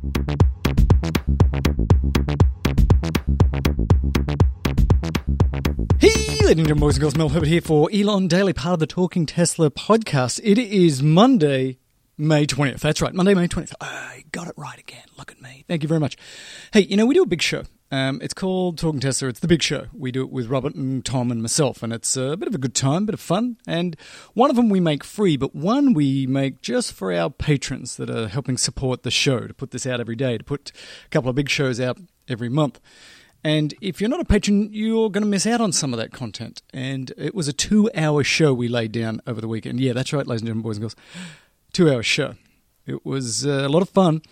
Hey, ladies and boys and girls, Mel Herbert here for Elon Daily, part of the Talking Tesla podcast. It is Monday, May 20th. That's right, Monday, May 20th. I got it right again. Look at me. Thank you very much. Hey, you know, we do a big show. Um, it's called Talking Tesla. It's the big show. We do it with Robert and Tom and myself, and it's a bit of a good time, bit of fun. And one of them we make free, but one we make just for our patrons that are helping support the show to put this out every day, to put a couple of big shows out every month. And if you're not a patron, you're going to miss out on some of that content. And it was a two hour show we laid down over the weekend. Yeah, that's right, ladies and gentlemen, boys and girls. Two hour show. It was uh, a lot of fun.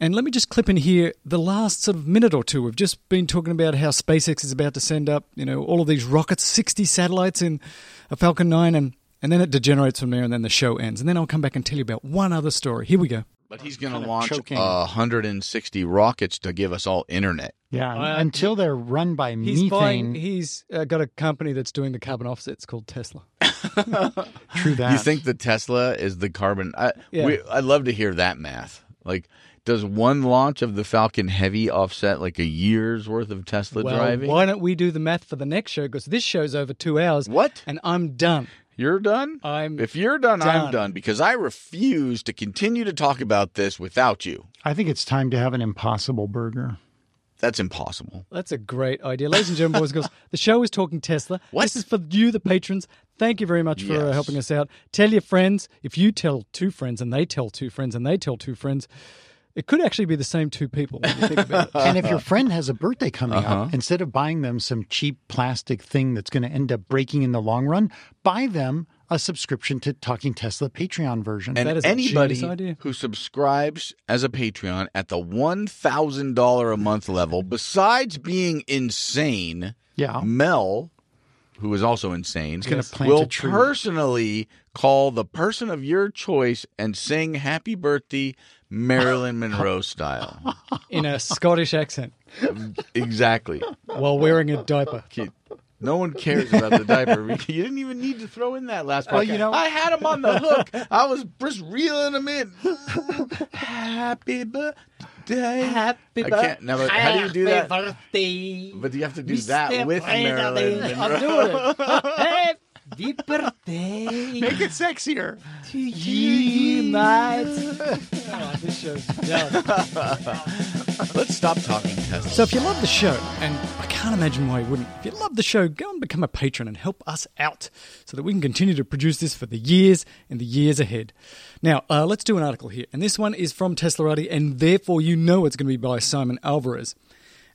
And let me just clip in here the last sort of minute or two. We've just been talking about how SpaceX is about to send up, you know, all of these rockets, 60 satellites in a Falcon 9, and, and then it degenerates from there, and then the show ends. And then I'll come back and tell you about one other story. Here we go. But he's going to launch choking. 160 rockets to give us all internet. Yeah, Uh, until they're run by He's methane. buying, he's uh, got a company that's doing the carbon offsets called Tesla. True that. You think the Tesla is the carbon? I, Yeah. we, I'd love to hear that math. Like, does one launch of the Falcon Heavy offset like a year's worth of Tesla well, driving? why don't we do the math for the next show? Because this show's over two hours. What? And I'm done. You're done? I'm if you're done, I'm done. done because I refuse to continue to talk about this without you. I think it's time to have an impossible burger. That's impossible. That's a great idea. Ladies and gentlemen, boys and girls, the show is Talking Tesla. What? This is for you, the patrons. Thank you very much for uh, Yes. helping us out. Tell your friends. If you tell two friends and they tell two friends and they tell two friends, it could actually be the same two people. When you think about it. and if your friend has a birthday coming Uh-huh. up, instead of buying them some cheap plastic thing that's going to end up breaking in the long run, buy them a subscription to Talking Tesla Patreon version. And That is anybody genius idea. who subscribes as a Patreon at the $1,000 a month level, besides being insane, yeah. Mel, who is also insane, gonna will personally call the person of your choice and sing happy birthday Marilyn Monroe style. in a Scottish accent exactly. while wearing a diaper. Okay, No one cares about the diaper. You didn't even need to throw in that last part. Well, you know- I had him on the hook. I was just reeling him in. Happy birthday. Happy I can't. Now, but how do you do that? birthday. But you have to do that with Marilyn I'm Monroe. doing it. Happy birthday Make it sexier. to you, mate. Oh, this show's done. Let's stop talking Tesla. So if you love the show, and I can't imagine why you wouldn't, if you love the show, go and become a patron and help us out so that we can continue to produce this for the years and the years ahead. Now, uh, let's do an article here. And this one is from Teslarati, and therefore you know it's going to be by Simon Alvarez.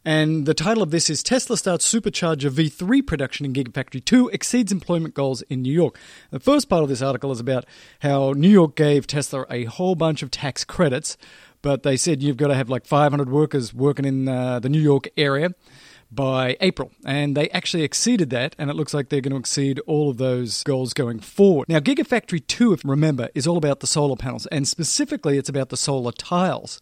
And the title of this is Tesla starts supercharger V3 production in Gigafactory 2 exceeds employment goals in New York. The first part of this article is about how New York gave Tesla a whole bunch of tax credits, but they said you've got to have like 500 workers working in uh, the New York area by April. And they actually exceeded that, and it looks like they're going to exceed all of those goals going forward. Now, Gigafactory 2, if you remember, is all about the solar panels, and specifically it's about the solar tiles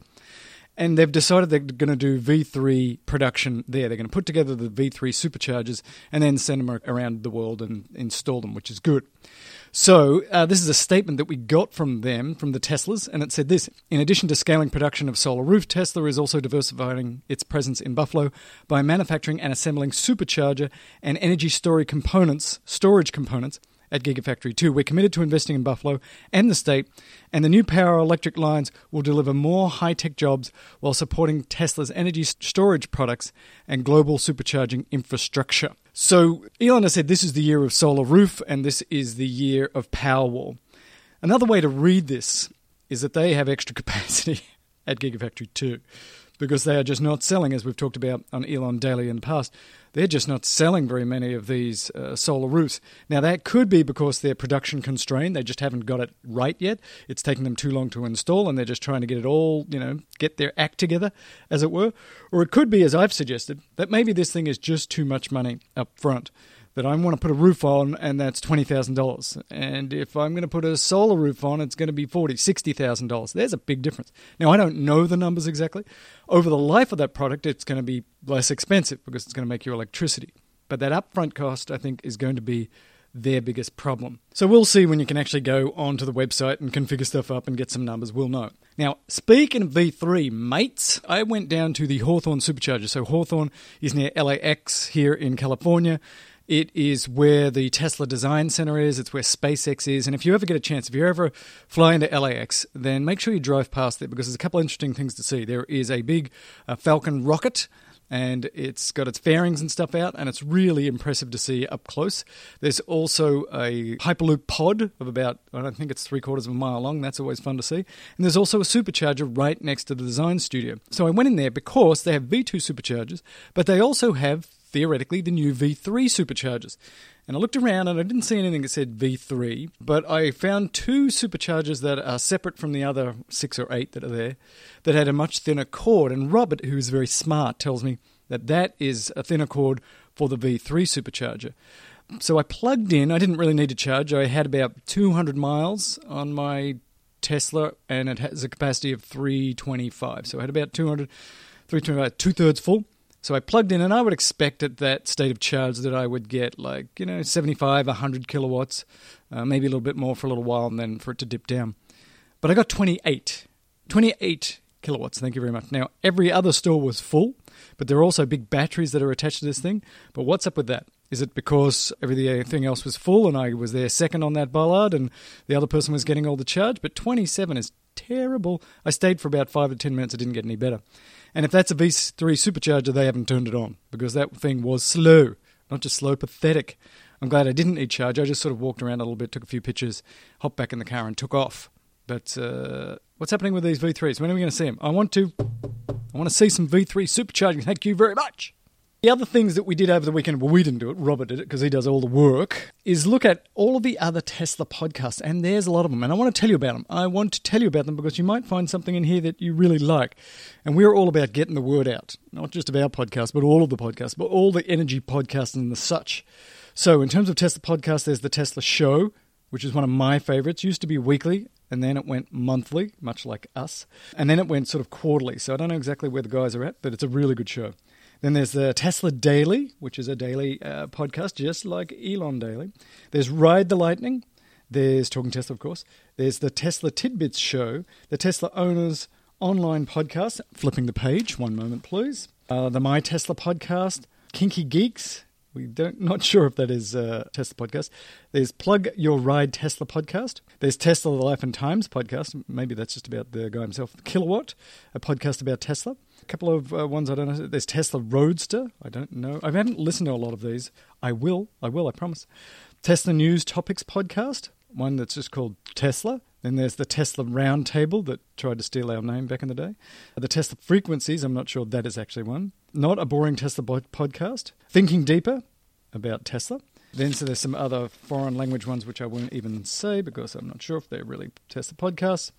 and they've decided they're going to do V3 production there. They're going to put together the V3 superchargers and then send them around the world and install them, which is good. So, uh, this is a statement that we got from them, from the Teslas, and it said this In addition to scaling production of solar roof, Tesla is also diversifying its presence in Buffalo by manufacturing and assembling supercharger and energy storage components, storage components at Gigafactory 2. We're committed to investing in Buffalo and the state, and the new power electric lines will deliver more high tech jobs while supporting Tesla's energy storage products and global supercharging infrastructure. So, Elon has said this is the year of solar roof and this is the year of Powerwall. Another way to read this is that they have extra capacity at Gigafactory 2 because they are just not selling, as we've talked about on Elon Daily in the past. They're just not selling very many of these uh, solar roofs. Now, that could be because they're production constrained. They just haven't got it right yet. It's taking them too long to install, and they're just trying to get it all, you know, get their act together, as it were. Or it could be, as I've suggested, that maybe this thing is just too much money up front that I want to put a roof on and that's $20,000. And if I'm going to put a solar roof on, it's going to be $40,000, $60,000. There's a big difference. Now, I don't know the numbers exactly. Over the life of that product, it's going to be less expensive because it's going to make your electricity. But that upfront cost, I think, is going to be their biggest problem. So we'll see when you can actually go onto the website and configure stuff up and get some numbers. We'll know. Now, speaking of V3 mates, I went down to the Hawthorne Supercharger. So Hawthorne is near LAX here in California. It is where the Tesla Design Center is. It's where SpaceX is. And if you ever get a chance, if you ever fly into LAX, then make sure you drive past there because there's a couple interesting things to see. There is a big uh, Falcon rocket and it's got its fairings and stuff out, and it's really impressive to see up close. There's also a Hyperloop pod of about, I don't think it's three quarters of a mile long. That's always fun to see. And there's also a supercharger right next to the design studio. So I went in there because they have V2 superchargers, but they also have theoretically the new V3 superchargers. And I looked around and I didn't see anything that said V3, but I found two superchargers that are separate from the other six or eight that are there that had a much thinner cord. And Robert, who is very smart, tells me that that is a thinner cord for the V3 supercharger. So I plugged in, I didn't really need to charge. I had about 200 miles on my Tesla and it has a capacity of 325. So I had about 200, 325, two thirds full. So I plugged in, and I would expect at that state of charge that I would get like, you know, 75, 100 kilowatts, uh, maybe a little bit more for a little while, and then for it to dip down. But I got 28. 28 kilowatts, thank you very much. Now, every other store was full, but there are also big batteries that are attached to this thing. But what's up with that? Is it because everything else was full and I was there second on that bollard and the other person was getting all the charge? But 27 is terrible. I stayed for about five to 10 minutes, it didn't get any better. And if that's a V3 supercharger, they haven't turned it on because that thing was slow, not just slow, pathetic. I'm glad I didn't need charge. I just sort of walked around a little bit, took a few pictures, hopped back in the car, and took off. But uh, what's happening with these V3s? When are we going to see them? I want to. I want to see some V3 supercharging. Thank you very much. The other things that we did over the weekend, well, we didn't do it, Robert did it because he does all the work, is look at all of the other Tesla podcasts, and there's a lot of them. And I want to tell you about them. I want to tell you about them because you might find something in here that you really like. And we're all about getting the word out, not just of our podcast, but all of the podcasts, but all the energy podcasts and the such. So, in terms of Tesla podcasts, there's the Tesla Show, which is one of my favorites. Used to be weekly, and then it went monthly, much like us, and then it went sort of quarterly. So I don't know exactly where the guys are at, but it's a really good show. Then there's the Tesla Daily, which is a daily uh, podcast, just like Elon Daily. There's Ride the Lightning. There's Talking Tesla, of course. There's the Tesla Tidbits Show, the Tesla Owners Online Podcast. Flipping the page, one moment, please. Uh, the My Tesla Podcast, Kinky Geeks. We don't not sure if that is a Tesla podcast. There's Plug Your Ride Tesla podcast. There's Tesla the Life and Times podcast. Maybe that's just about the guy himself. Kilowatt, a podcast about Tesla. A couple of uh, ones I don't know. There's Tesla Roadster. I don't know. I haven't listened to a lot of these. I will. I will. I promise. Tesla News Topics podcast. One that's just called Tesla. Then there's the Tesla Roundtable that tried to steal our name back in the day. The Tesla Frequencies. I'm not sure that is actually one. Not a boring Tesla podcast. Thinking Deeper about Tesla. Then so there's some other foreign language ones which I won't even say because I'm not sure if they're really Tesla podcasts.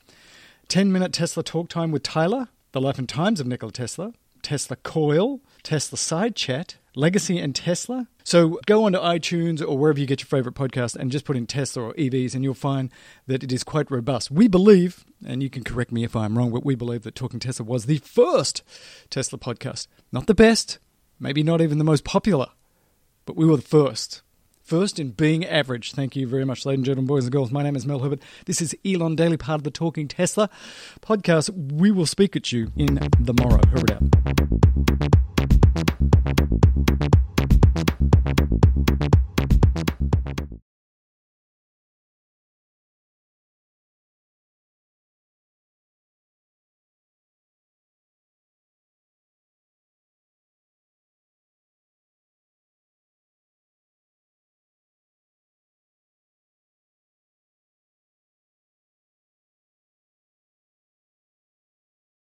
10 minute Tesla talk time with Tyler. The Life and Times of Nikola Tesla, Tesla Coil, Tesla Side Chat, Legacy and Tesla. So go onto iTunes or wherever you get your favorite podcast and just put in Tesla or EVs and you'll find that it is quite robust. We believe, and you can correct me if I'm wrong, but we believe that Talking Tesla was the first Tesla podcast. Not the best, maybe not even the most popular, but we were the first first in being average. Thank you very much, ladies and gentlemen, boys and girls. My name is Mel Herbert. This is Elon Daily, part of the Talking Tesla podcast. We will speak at you in the morrow. Herbert out.